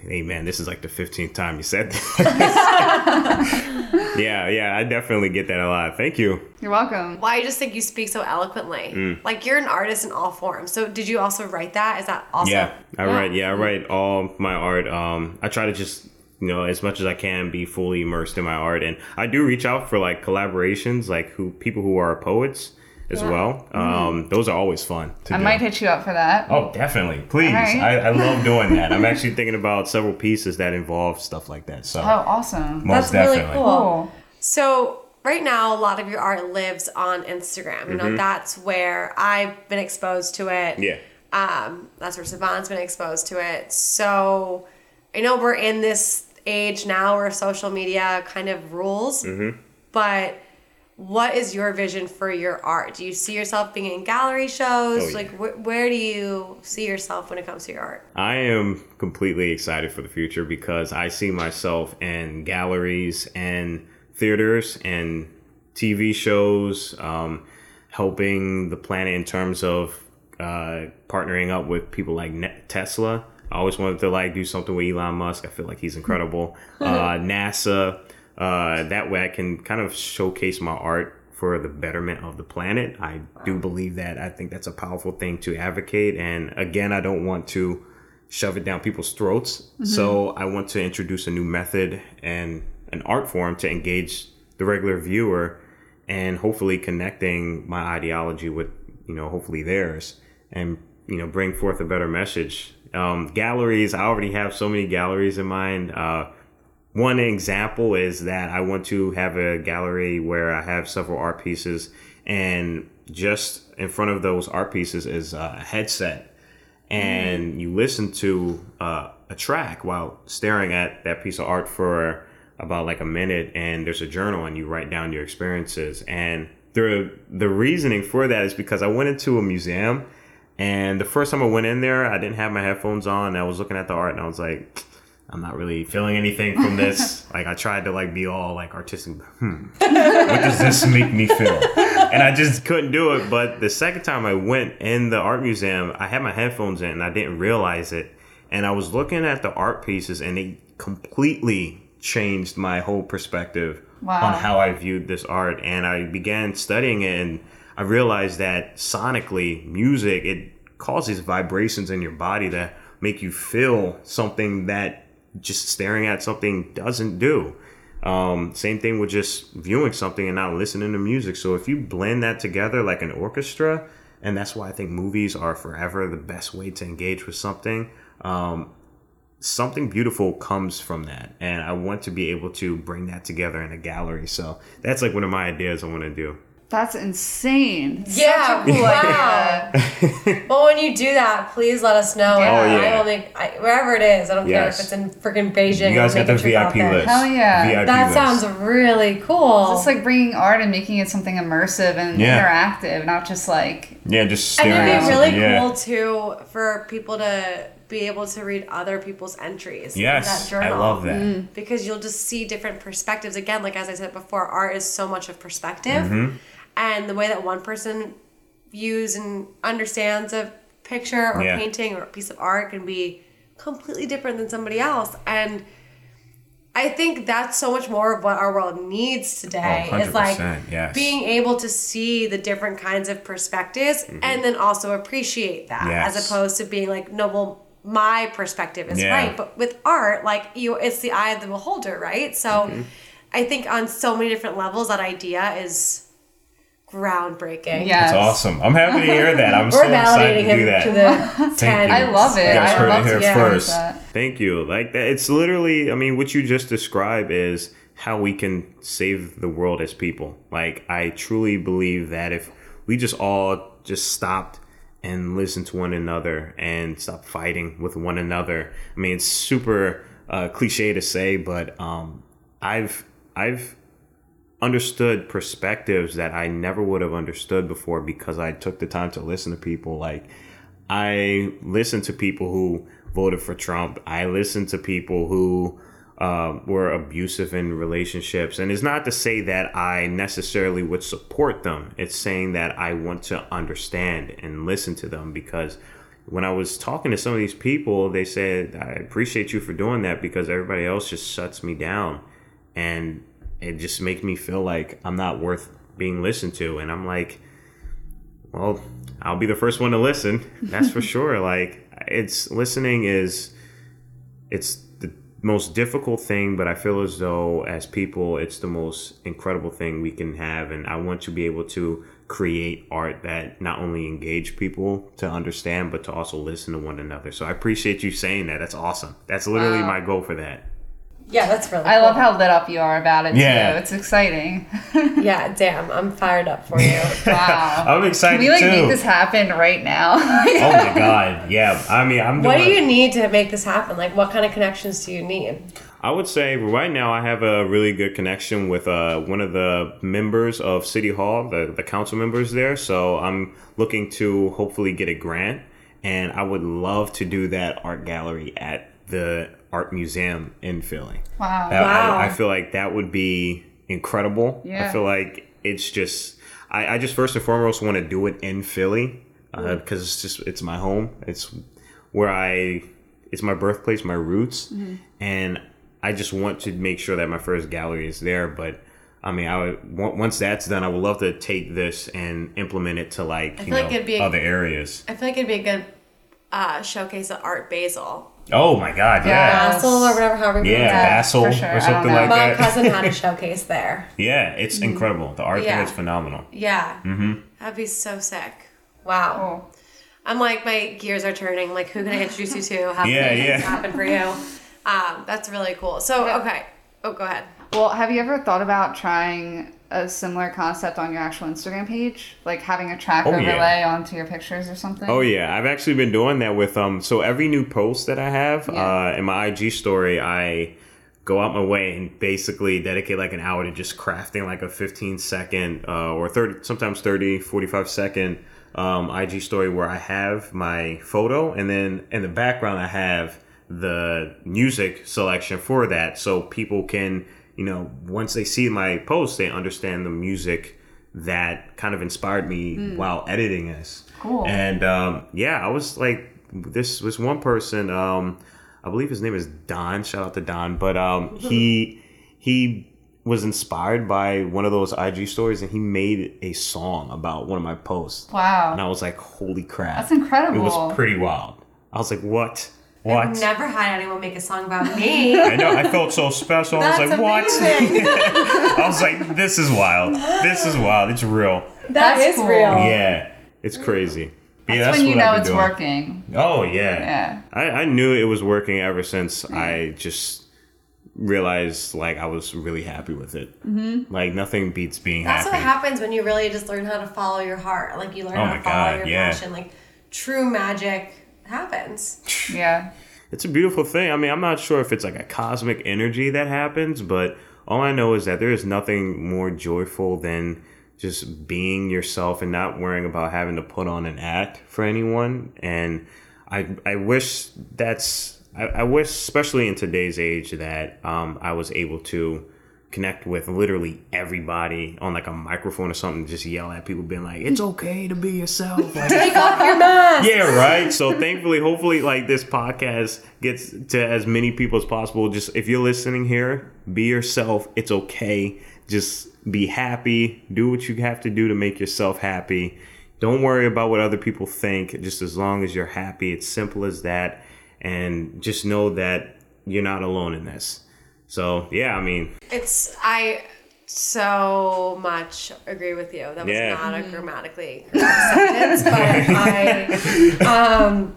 "Hey man, this is like the 15th time you said that." <laughs> <laughs> yeah, yeah, I definitely get that a lot. Thank you. You're welcome. Well, I just think you speak so eloquently. Mm. Like you're an artist in all forms. So did you also write that? Is that also? Yeah, I write. Yeah, I write all my art. Um, I try to just you know as much as I can be fully immersed in my art, and I do reach out for like collaborations, like who people who are poets as well. Um, those are always fun. To I do. might hit you up for that. Oh, definitely. Please. Alright. I, I love doing that. I'm <laughs> actually thinking about several pieces that involve stuff like that. So, Oh, awesome. most That's really definitely. cool. Cool. So right now, a lot of your art lives on Instagram. You know, that's where I've been exposed to it. Mm-hmm. Yeah. Um, that's where Savannah's been exposed to it. So I know we're in this age now where social media kind of rules, Mm-hmm. but what is your vision for your art? Do you see yourself being in gallery shows? Oh, yeah. Like, wh- where do you see yourself when it comes to your art? I am completely excited for the future because I see myself in galleries and theaters and TV shows, um, helping the planet in terms of uh, partnering up with people like Tesla. I always wanted to like do something with Elon Musk. I feel like he's incredible. <laughs> uh, NASA. Uh, that way, I can kind of showcase my art for the betterment of the planet. I do believe that. I think that's a powerful thing to advocate. And again, I don't want to shove it down people's throats. So I want to introduce a new method and an art form to engage the regular viewer and hopefully connecting my ideology with you know hopefully theirs and you know bring forth a better message um, galleries i already have so many galleries in mind uh, one example is that i want to have a gallery where i have several art pieces and just in front of those art pieces is a headset and mm. you listen to uh, a track while staring at that piece of art for about like a minute and there's a journal and you write down your experiences and the the reasoning for that is because I went into a museum and the first time I went in there I didn't have my headphones on I was looking at the art and I was like I'm not really feeling anything from <laughs> this. like I tried to like be all like artistic. Hmm. what does this make me feel? And I just couldn't do it. But the second time I went in the art museum, I had my headphones in and I didn't realize it. And I was looking at the art pieces and it completely changed my whole perspective wow. on how I viewed this art. And I began studying it and I realized that sonically, music, it causes vibrations in your body that make you feel something that just staring at something doesn't do. Um, same thing with just viewing something and not listening to music. So if you blend that together like an orchestra, and that's why I think movies are forever the best way to engage with something. Um, something beautiful comes from that and i want to be able to bring that together in a gallery so that's like one of my ideas i want to do that's insane. Yeah, cool wow. <laughs> well, when you do that, please let us know. Yeah. Oh, yeah. I will make I, wherever it is. I don't yes. care if it's in freaking Beijing. You guys got the VIP list. Hell yeah, VIP that list. sounds really cool. It's like bringing art and making it something immersive and yeah. interactive, not just like yeah, just staring. And it'd be really yeah. cool too for people to be able to read other people's entries. Yes, I love that mm. because you'll just see different perspectives. Again, like as I said before, art is so much of perspective, mm-hmm. And the way that one person views and understands a picture or yeah. painting or a piece of art can be completely different than somebody else, and. I think that's so much more of what our world needs today. Oh, is like yes. being able to see the different kinds of perspectives mm-hmm. and then also appreciate that yes. as opposed to being like, no, well, my perspective is yeah. right. But with art, like you, it's the eye of the beholder, right? So mm-hmm. I think on so many different levels, that idea is groundbreaking. Yeah, it's awesome. I'm happy to hear that. I'm <laughs> so excited to do that. To the Thank <laughs> you. I love it. You guys I heard it here first. Thank you. Like that. It's literally. I mean, what you just described is how we can save the world as people. Like I truly believe that if we just all just stopped and listen to one another and stop fighting with one another. I mean, it's super uh, cliche to say, but um, I've I've understood perspectives that I never would have understood before because I took the time to listen to people. Like I listened to people who voted for Trump. I listened to people who uh, were abusive in relationships. And it's not to say that I necessarily would support them. It's saying that I want to understand and listen to them because when I was talking to some of these people, they said, I appreciate you for doing that because everybody else just shuts me down. And it just makes me feel like I'm not worth being listened to. And I'm like, well, I'll be the first one to listen. <laughs> That's for sure. Like, it's listening is, it's the most difficult thing, but I feel as though as people, it's the most incredible thing we can have. And I want to be able to create art that not only engage people to understand, but to also listen to one another. So I appreciate you saying that. That's awesome. That's literally my goal for that. Yeah, that's really. I love how lit up you are about it yeah. too. It's exciting. <laughs> yeah, damn, I'm fired up for you. <laughs> Wow, <laughs> I'm excited. Can we like too. make this happen right now? oh my god, yeah. I mean, I'm. What do you need to make this happen? Like, what kind of connections do you need? I would say right now I have a really good connection with uh, one of the members of City Hall, the, the council members there. So I'm looking to hopefully get a grant, and I would love to do that art gallery at the art museum in Philly. Wow. That, wow. I, I, feel like that would be incredible. Yeah. I feel like it's just, I, I just first and foremost want to do it in Philly because uh, mm. it's just, it's my home. It's where I, it's my birthplace, my roots. Mm-hmm. And I just want to make sure that my first gallery is there. But I mean, I would once that's done, I would love to take this and implement it to like you know like other areas. I feel like it'd be a good uh, showcase of Art Basel. Oh my God! Yeah. Yeah, Basel or whatever, however you yeah, pronounce that. Basel for sure. I or don't something know. like My that. cousin had a <laughs> showcase there. Yeah, it's incredible. The art Yeah. there is phenomenal. Yeah. Mm-hmm. That'd be so sick. Wow. Cool. I'm like, my gears are turning. Like, who can I introduce you to? How can Yeah, things yeah. happen for you? Um, that's really cool. So, okay. Oh, go ahead. Well, have you ever thought about trying a similar concept on your actual Instagram page? Like having a track Oh, yeah. overlay onto your pictures or something? Oh yeah, I've actually been doing that with um. So every new post that I have Yeah. uh, in my IG story, I go out my way and basically dedicate like an hour to just crafting like a 15 second uh, or 30 sometimes 30 45 second um, ig story where i have my photo and then in the background i have the music selection for that so people can you know once they see my post they understand the music that kind of inspired me while editing this Cool. and um, yeah i was like this was one person um, I believe his name is Don. Shout out to Don. But um, <laughs> he he was inspired by one of those IG stories, and he made a song about one of my posts. Wow. And I was like, "Holy crap!" That's incredible. It was pretty wild. I was like, "What? What?" I've never had anyone make a song about <laughs> me. I know. I felt so special. I was That's like, "What?" amazing. <laughs> I was like, "This is wild. This is wild. It's real." That That's is cool. real. Yeah, it's crazy. Yeah, That's, when you what know it's doing. working. Oh yeah. Yeah. I, I knew it was working ever since I just realized like I was really happy with it. Mm-hmm. Like nothing beats being That's happy. what happens when you really just learn how to follow your heart. Like you learn Oh how my to follow God, your yeah. passion. Like true magic happens. Yeah. It's a beautiful thing. I mean, I'm not sure if it's like a cosmic energy that happens, but all I know is that there is nothing more joyful than just being yourself and not worrying about having to put on an act for anyone. And I I wish that's I, I wish, especially in today's age, that um, I was able to connect with literally everybody on like a microphone or something, just yell at people, being like, "It's okay to be yourself." <laughs> Like, Take off your mask. <laughs> yeah, right. So thankfully, hopefully, like this podcast gets to as many people as possible. Just if you're listening here, be yourself. It's okay. Just be happy. Do what you have to do to make yourself happy. Don't worry about what other people think. Just as long as you're happy, it's simple as that. And just know that you're not alone in this. So yeah, I mean, It's I so much agree with you. That was Yeah. not a grammatically correct sentence, but I <laughs> um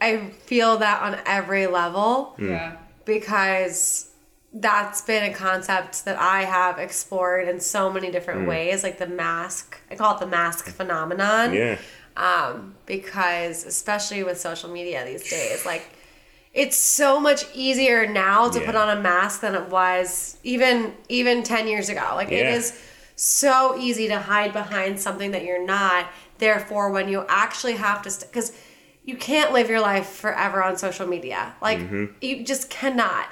I feel that on every level Yeah. because that's been a concept that I have explored in so many different ways, like the mask. I call it the mask phenomenon. yeah, um, because especially with social media these days, like it's so much easier now to Yeah. put on a mask than it was even even 10 years ago. Like it Yeah. is so easy to hide behind something that you're not. Therefore, when you actually have to, because you can't live your life forever on social media, like you just cannot.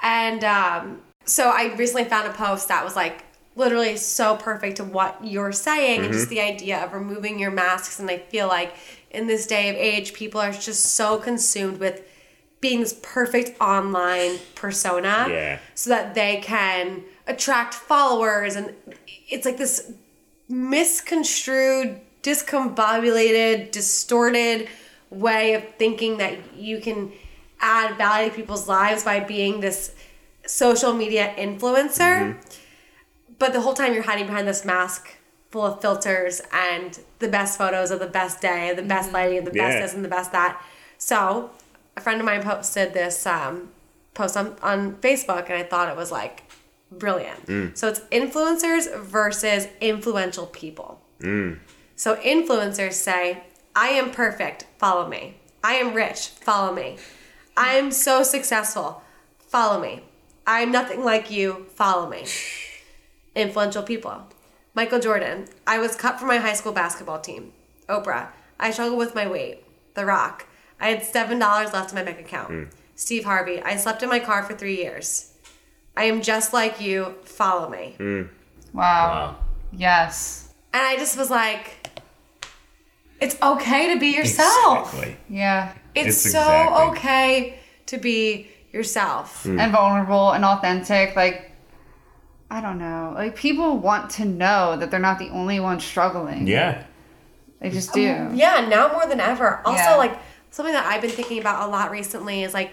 And um, so I recently found a post that was like literally so perfect to what you're saying and just the idea of removing your masks. And I feel like in this day of age, people are just so consumed with being this perfect online persona Yeah. so that they can attract followers. And it's like this misconstrued, discombobulated, distorted way of thinking that you can add value to people's lives by being this social media influencer. Mm-hmm. But the whole time you're hiding behind this mask full of filters and the best photos of the best day, the best mm-hmm. lighting, and the best Yeah. this and the best that. So a friend of mine posted this um, post on, on Facebook, and I thought it was like brilliant. So it's influencers versus influential people. So influencers say, I am perfect, follow me. I am rich, follow me. I am so successful, follow me. I am nothing like you, follow me. Influential people. Michael Jordan, I was cut from my high school basketball team. Oprah, I struggle with my weight. The Rock, I had $7 left in my bank account. Mm. Steve Harvey, I slept in my car for three years. I am just like you, follow me. Mm. Wow. wow, Yes. And I just was like, it's okay to be yourself. Exactly. Yeah. It's, It's so exactly- okay to be yourself. Mm. And vulnerable and authentic. Like, I don't know. Like, people want to know that they're not the only one struggling. Yeah, They just do. Yeah, now more than ever. Also, Yeah. like something that I've been thinking about a lot recently is like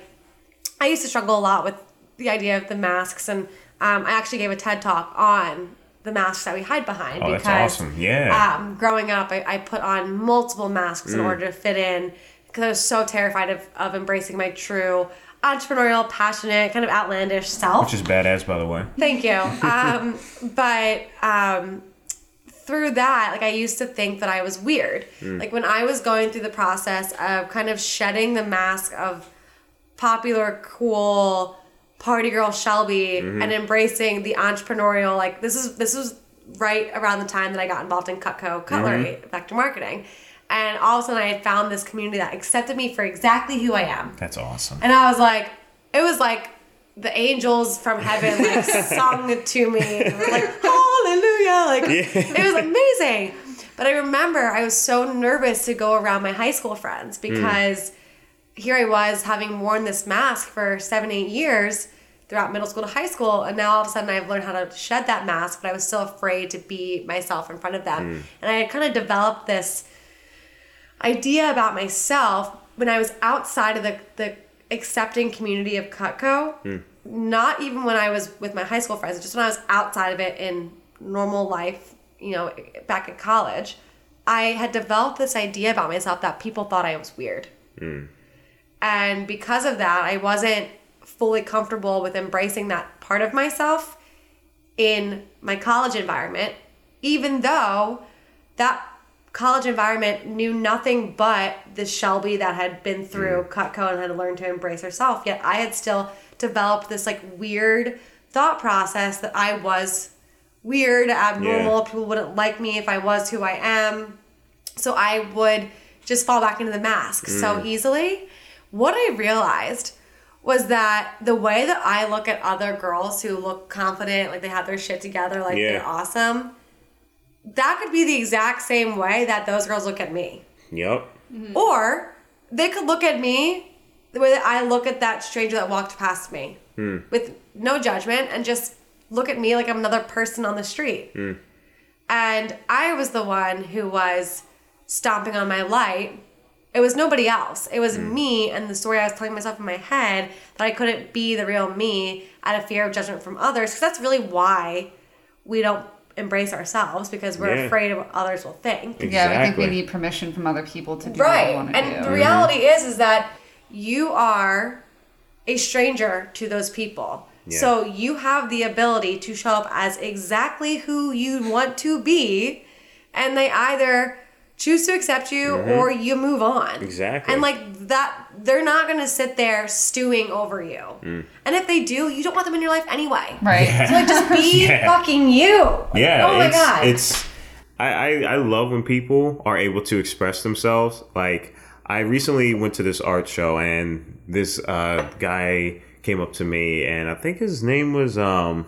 I used to struggle a lot with the idea of the masks, and um, I actually gave a TED talk on the masks that we hide behind. Oh, because, that's awesome! Yeah. Um, growing up, I, I, put on multiple masks in mm. order to fit in because I was so terrified of, of embracing my true entrepreneurial, passionate, kind of outlandish self. Which is badass, by the way. Thank you. <laughs> Um, but um, through that, like I used to think that I was weird. Mm. Like when I was going through the process of kind of shedding the mask of popular, cool party girl Shelby mm-hmm. and embracing the entrepreneurial, like this is this was right around the time that I got involved in Cutco Cutlery, mm-hmm. Vector Marketing. And all of a sudden, I had found this community that accepted me for exactly who I am. That's awesome. And I was like, it was like the angels from heaven like <laughs> sung to me, like hallelujah, like yeah. it was amazing. But I remember I was so nervous to go around my high school friends hmm. because mm. here I was having worn this mask for seven, eight years throughout middle school to high school, and now all of a sudden I've learned how to shed that mask, but I was still afraid to be myself in front of them. Mm. And I had kind of developed this idea about myself when I was outside of the, the accepting community of Cutco. Mm. Not even when I was with my high school friends, just when I was outside of it in normal life, you know, back in college, I had developed this idea about myself that people thought I was weird. Mm. And because of that, I wasn't fully comfortable with embracing that part of myself in my college environment, even though that college environment knew nothing but the Shelby that had been through mm. Cutco and had learned to embrace herself. Yet I had still developed this like weird thought process that I was weird, abnormal. Yeah. People wouldn't like me if I was who I am. So I would just fall back into the mask mm. so easily. What I realized was that the way that I look at other girls who look confident, like they have their shit together, like yeah. they're awesome that could be the exact same way that those girls look at me. Yep. Mm-hmm. Or they could look at me the way that I look at that stranger that walked past me hmm. with no judgment and just look at me like I'm another person on the street. Hmm. And I was the one who was stomping on my light. It was nobody else. It was hmm. me and the story I was telling myself in my head that I couldn't be the real me out of fear of judgment from others. Because that's really why we don't embrace ourselves because we're yeah. afraid of what others will think. Exactly. Yeah, we think we need permission from other people to do right. what we want to and do. And the reality mm-hmm. is is that you are a stranger to those people. Yeah. So you have the ability to show up as exactly who you want to be and they either choose to accept you mm-hmm. or you move on. Exactly. And like that they're not going to sit there stewing over you. Mm. And if they do, you don't want them in your life anyway. Right. Yeah. So like just be <laughs> yeah. fucking you. Yeah. Oh my it's, god. It's I, I I love when people are able to express themselves. Like I recently went to this art show and this uh, guy came up to me and I think his name was um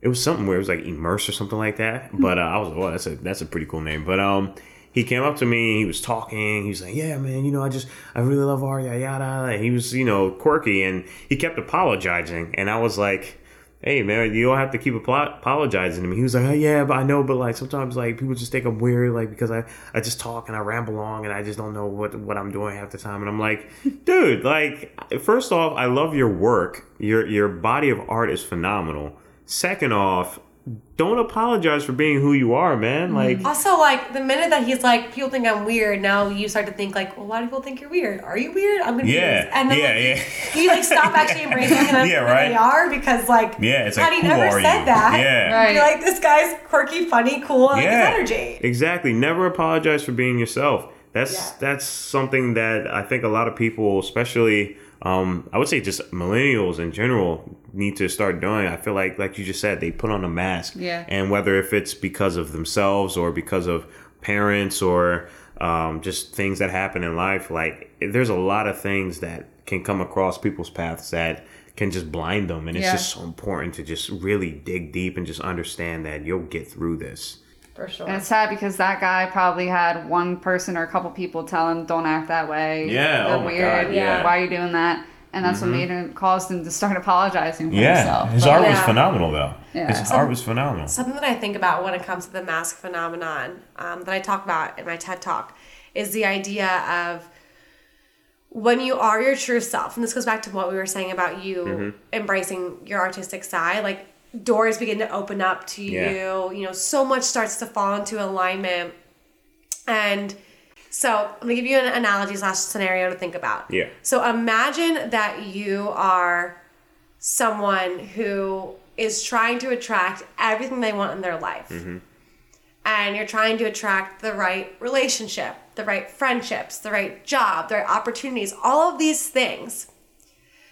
it was something where it was like immerse or something like that. But uh, I was like, well, that's a that's a pretty cool name. But um he came up to me he was talking he was like yeah man you know i just i really love art yada and he was you know quirky and he kept apologizing. And i was like hey man you don't have to keep apologizing to me. He was like oh, yeah but i know but like sometimes like people just think i'm weird like because i i just talk and i ramble along and i just don't know what what i'm doing half the time. And i'm like <laughs> dude like first off i love your work. Your your body of art is phenomenal. Second off don't apologize for being who you are, man. Mm-hmm. Like also like the minute that he's like, people think I'm weird. Now you start to think like, well, why do people think you're weird? Are you weird? I'm confused. Yeah, and then yeah, like, yeah. you like stop actually <laughs> embracing them yeah, right. they are because like yeah, it's like, had he never said you? that, yeah, right. you're like this guy's quirky, funny, cool, and yeah, like, energy. Exactly. Never apologize for being yourself. That's yeah. that's something that I think a lot of people, especially um, I would say just millennials in general need to start doing. I feel like, like you just said, they put on a mask. Yeah. And whether if it's because of themselves or because of parents or um, just things that happen in life, like there's a lot of things that can come across people's paths that can just blind them. And it's yeah. just so important to just really dig deep and just understand that you'll get through this. For sure. And it's sad because that guy probably had one person or a couple people tell him, "Don't act that way. Yeah, You're oh weird. God, yeah. Why are you doing that?" And that's mm-hmm. what made him caused him to start apologizing for yeah. himself. His art yeah. was phenomenal, though. Yeah. His art was phenomenal. Something that I think about when it comes to the mask phenomenon um, that I talk about in my TED talk is the idea of when you are your true self, and this goes back to what we were saying about you mm-hmm. embracing your artistic side, like doors begin to open up to yeah. you. You know, so much starts to fall into alignment. And so I'm gonna give you an analogy slash scenario to think about. Yeah. So imagine that you are someone who is trying to attract everything they want in their life. Mm-hmm. And you're trying to attract the right relationship, the right friendships, the right job, the right opportunities, all of these things.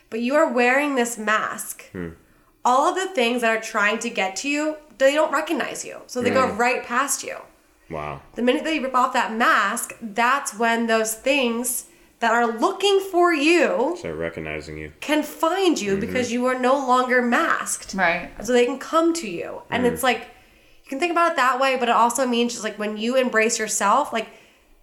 But you are wearing this mask. Hmm. All of the things that are trying to get to you, they don't recognize you. So they go hmm. right past you. Wow. The minute that you rip off that mask, that's when those things that are looking for you start recognizing you can find you mm-hmm. because you are no longer masked right so they can come to you and mm. it's like you can think about it that way but it also means just like when you embrace yourself like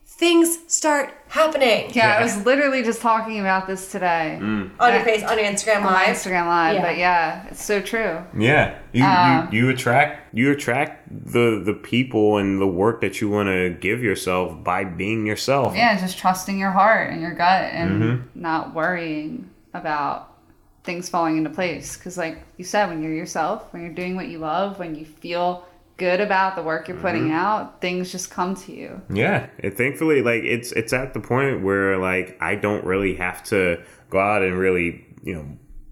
things start happening. Yeah, yeah, I was literally just talking about this today mm. on your face on your Instagram live. Instagram live, yeah. but yeah, it's so true. Yeah, you, um, you you attract you attract the the people and the work that you want to give yourself by being yourself. Yeah, just trusting your heart and your gut and mm-hmm. not worrying about things falling into place because like you said when you're yourself when you're doing what you love when you feel good about the work you're putting mm-hmm. out, things just come to you. Yeah, and thankfully, like it's it's at the point where like I don't really have to go out and really, you know,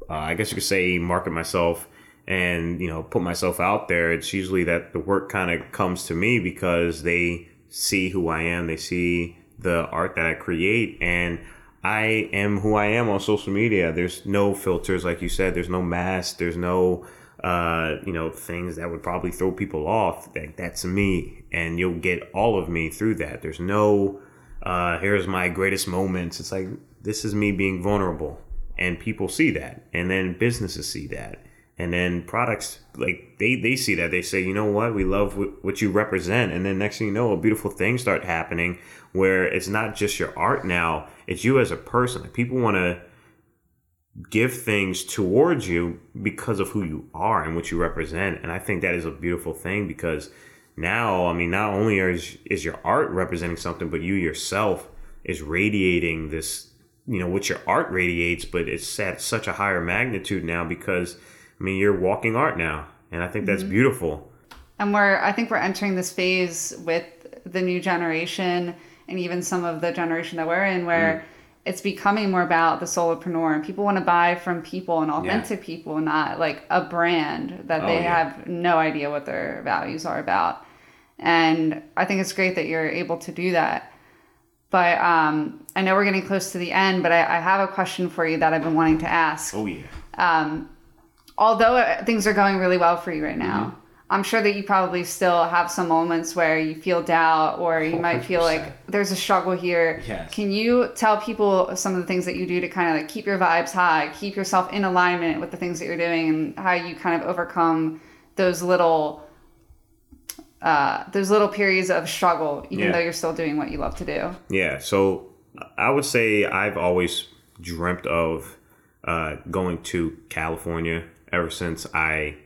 uh, I guess you could say market myself and you know put myself out there. It's usually that the work kind of comes to me because they see who I am, they see the art that I create, and I am who I am on social media. There's no filters, like you said. There's no mask. There's no uh, you know, things that would probably throw people off. That that's me, and you'll get all of me through that. There's no, uh, here's my greatest moments. It's like this is me being vulnerable, and people see that, and then businesses see that, and then products like they they see that. They say, you know what, we love what you represent, and then next thing you know, a beautiful thing start happening where it's not just your art now; it's you as a person. Like people want to give things towards you because of who you are and what you represent. And I think that is a beautiful thing because now, I mean, not only is, is your art representing something, but you yourself is radiating this, you know, what your art radiates, but it's at such a higher magnitude now because, I mean, you're walking art now. And I think that's mm-hmm. beautiful. And we're, I think we're entering this phase with the new generation and even some of the generation that we're in where, mm it's becoming more about the solopreneur and people want to buy from people and authentic yeah. people not like a brand that oh, they yeah. have no idea what their values are about. And i think it's great that you're able to do that. But um, i know we're getting close to the end but I, I, have a question for you that i've been wanting to ask. Oh yeah. Um, although things are going really well for you right now mm-hmm I'm sure that you probably still have some moments where you feel doubt or you 100%. might feel like there's a struggle here. Yes. Can you tell people some of the things that you do to kind of like keep your vibes high, keep yourself in alignment with the things that you're doing and how you kind of overcome those little uh, those little periods of struggle even yeah. though you're still doing what you love to do? Yeah. So I would say I've always dreamt of uh, going to California ever since I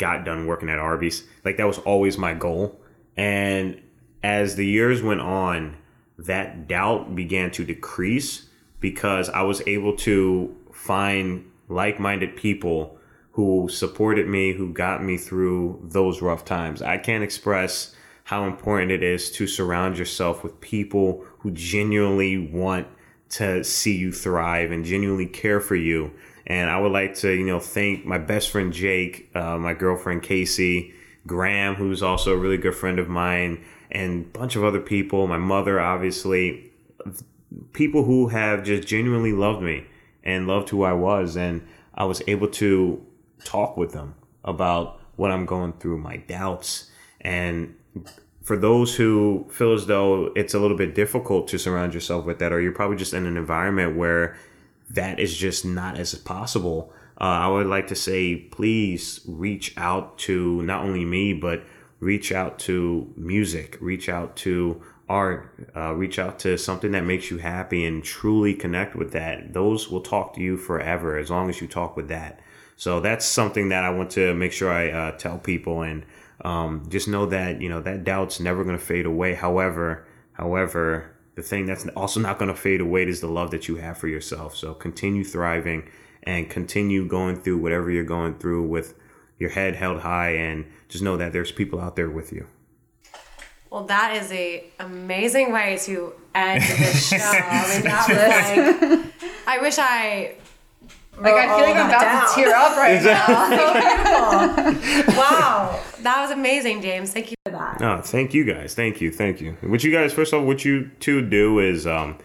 got done working at Arby's. Like that was always my goal. And as the years went on, that doubt began to decrease because I was able to find like minded people who supported me, who got me through those rough times. I can't express how important it is to surround yourself with people who genuinely want to see you thrive and genuinely care for you and I would like to, you know, thank my best friend Jake, uh, my girlfriend Casey, Graham, who's also a really good friend of mine, and a bunch of other people, my mother, obviously, people who have just genuinely loved me and loved who I was. And I was able to talk with them about what I'm going through, my doubts. And for those who feel as though it's a little bit difficult to surround yourself with that, or you're probably just in an environment where that is just not as possible. Uh, I would like to say, please reach out to not only me, but reach out to music, reach out to art, uh, reach out to something that makes you happy and truly connect with that. Those will talk to you forever as long as you talk with that. So that's something that I want to make sure I uh, tell people and um, just know that, you know, that doubt's never going to fade away. However, however, the thing that's also not going to fade away is the love that you have for yourself. So continue thriving and continue going through whatever you're going through with your head held high and just know that there's people out there with you. Well, that is a amazing way to end this <laughs> show. I mean, that was <laughs> like, I wish I like I feel like I'm about down. to tear up right now. <laughs> <laughs> wow, that was amazing, James. Thank you for that. No, thank you guys. Thank you, thank you. What you guys, first of all, what you two do is, um,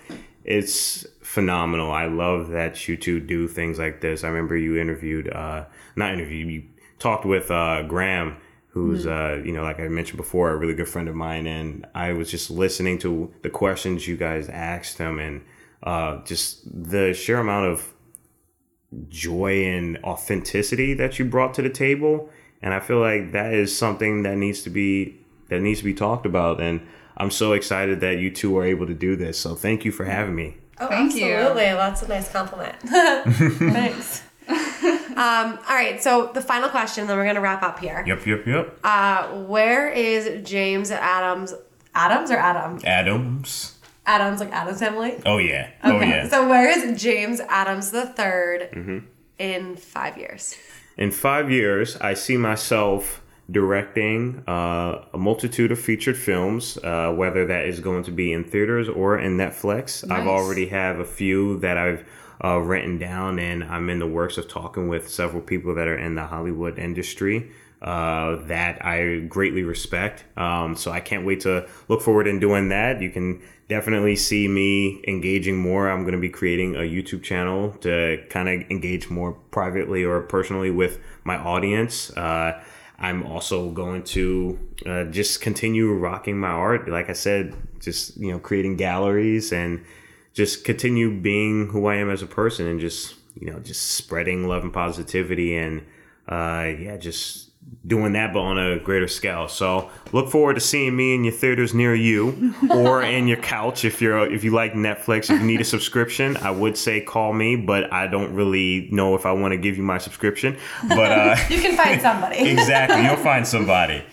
it's phenomenal. I love that you two do things like this. I remember you interviewed, uh, not interviewed, you talked with uh, Graham who's mm-hmm. uh, you know like I mentioned before a really good friend of mine and I was just listening to the questions you guys asked him and uh, just the sheer amount of joy and authenticity that you brought to the table. And i feel like that is something that needs to be that needs to be talked about. And i'm so excited that you two are able to do this. So thank you for having me. Oh thank absolutely. You. that's a nice compliment. <laughs> Thanks. <laughs> Um, all right. So the final question then we're gonna wrap up here. Yep yep yep uh, where is james adams adams or adam? Adams Adams, like Addams family? Oh yeah. Oh okay. yeah. So where is James Adams the 3rd mm-hmm. in five years? In five years, I see myself directing uh, a multitude of featured films, uh, whether that is going to be in theaters or in Netflix. Nice. I've already have a few that I've uh, written down, and I'm in the works of talking with several people that are in the Hollywood industry. Uh, that I greatly respect. Um, so I can't wait to look forward in doing that. You can definitely see me engaging more. I'm going to be creating a YouTube channel to kind of engage more privately or personally with my audience. Uh, I'm also going to uh, just continue rocking my art. Like I said, just, you know, creating galleries and just continue being who I am as a person and just, you know, just spreading love and positivity and, uh, yeah, just doing that, but on a greater scale. So look forward to seeing me in your theaters near you, <laughs> or in your couch if you're if you like Netflix. If you need a subscription, I would say call me, but I don't really know if I want to give you my subscription. But uh, <laughs> you can find somebody. <laughs> exactly, you'll find somebody.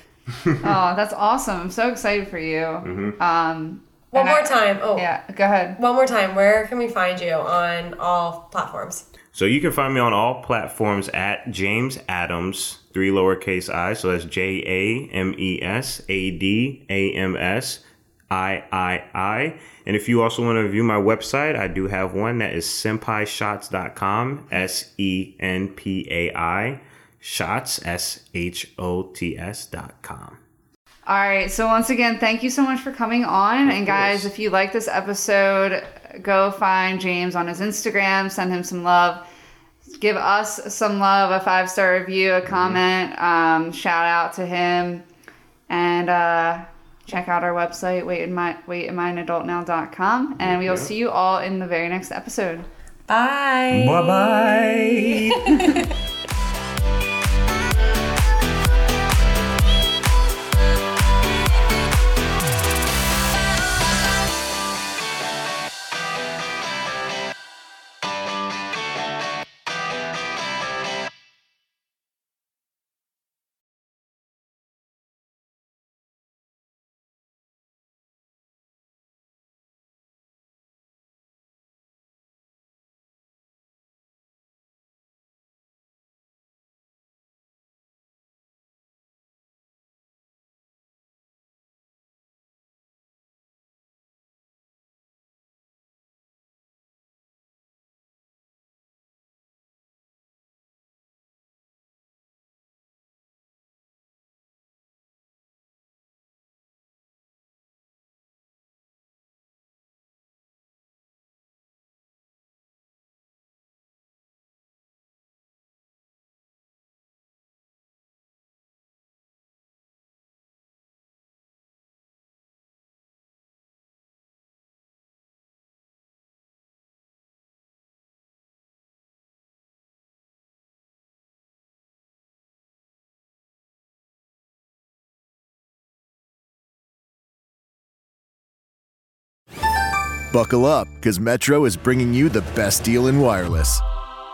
oh, that's awesome! I'm so excited for you. Mm-hmm. Um, one more I, time. Oh, yeah. Go ahead. One more time. Where can we find you on all platforms? So you can find me on all platforms at James Adams, three lowercase i. So that's J A M E S A D A M S I I I. And if you also want to view my website, I do have one that is senpaishots.com, S E N P A I, shots, S H O T S.com. All right. So once again, thank you so much for coming on. Of and guys, course. if you like this episode, go find James on his Instagram, send him some love. Give us some love, a five star review, a mm-hmm. comment, um, shout out to him, and uh, check out our website, waitandmindadultnow.com. And we will see you all in the very next episode. Bye. Bye bye. <laughs> Buckle up, because Metro is bringing you the best deal in wireless.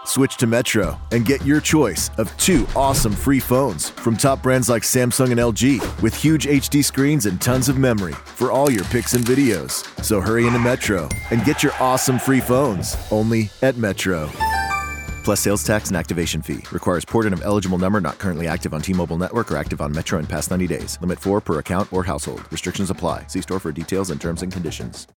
Switch to Metro and get your choice of two awesome free phones from top brands like Samsung and LG with huge HD screens and tons of memory for all your pics and videos. So hurry into Metro and get your awesome free phones only at Metro. Plus sales tax and activation fee. Requires porting of eligible number not currently active on T-Mobile network or active on Metro in past 90 days. Limit 4 per account or household. Restrictions apply. See store for details and terms and conditions.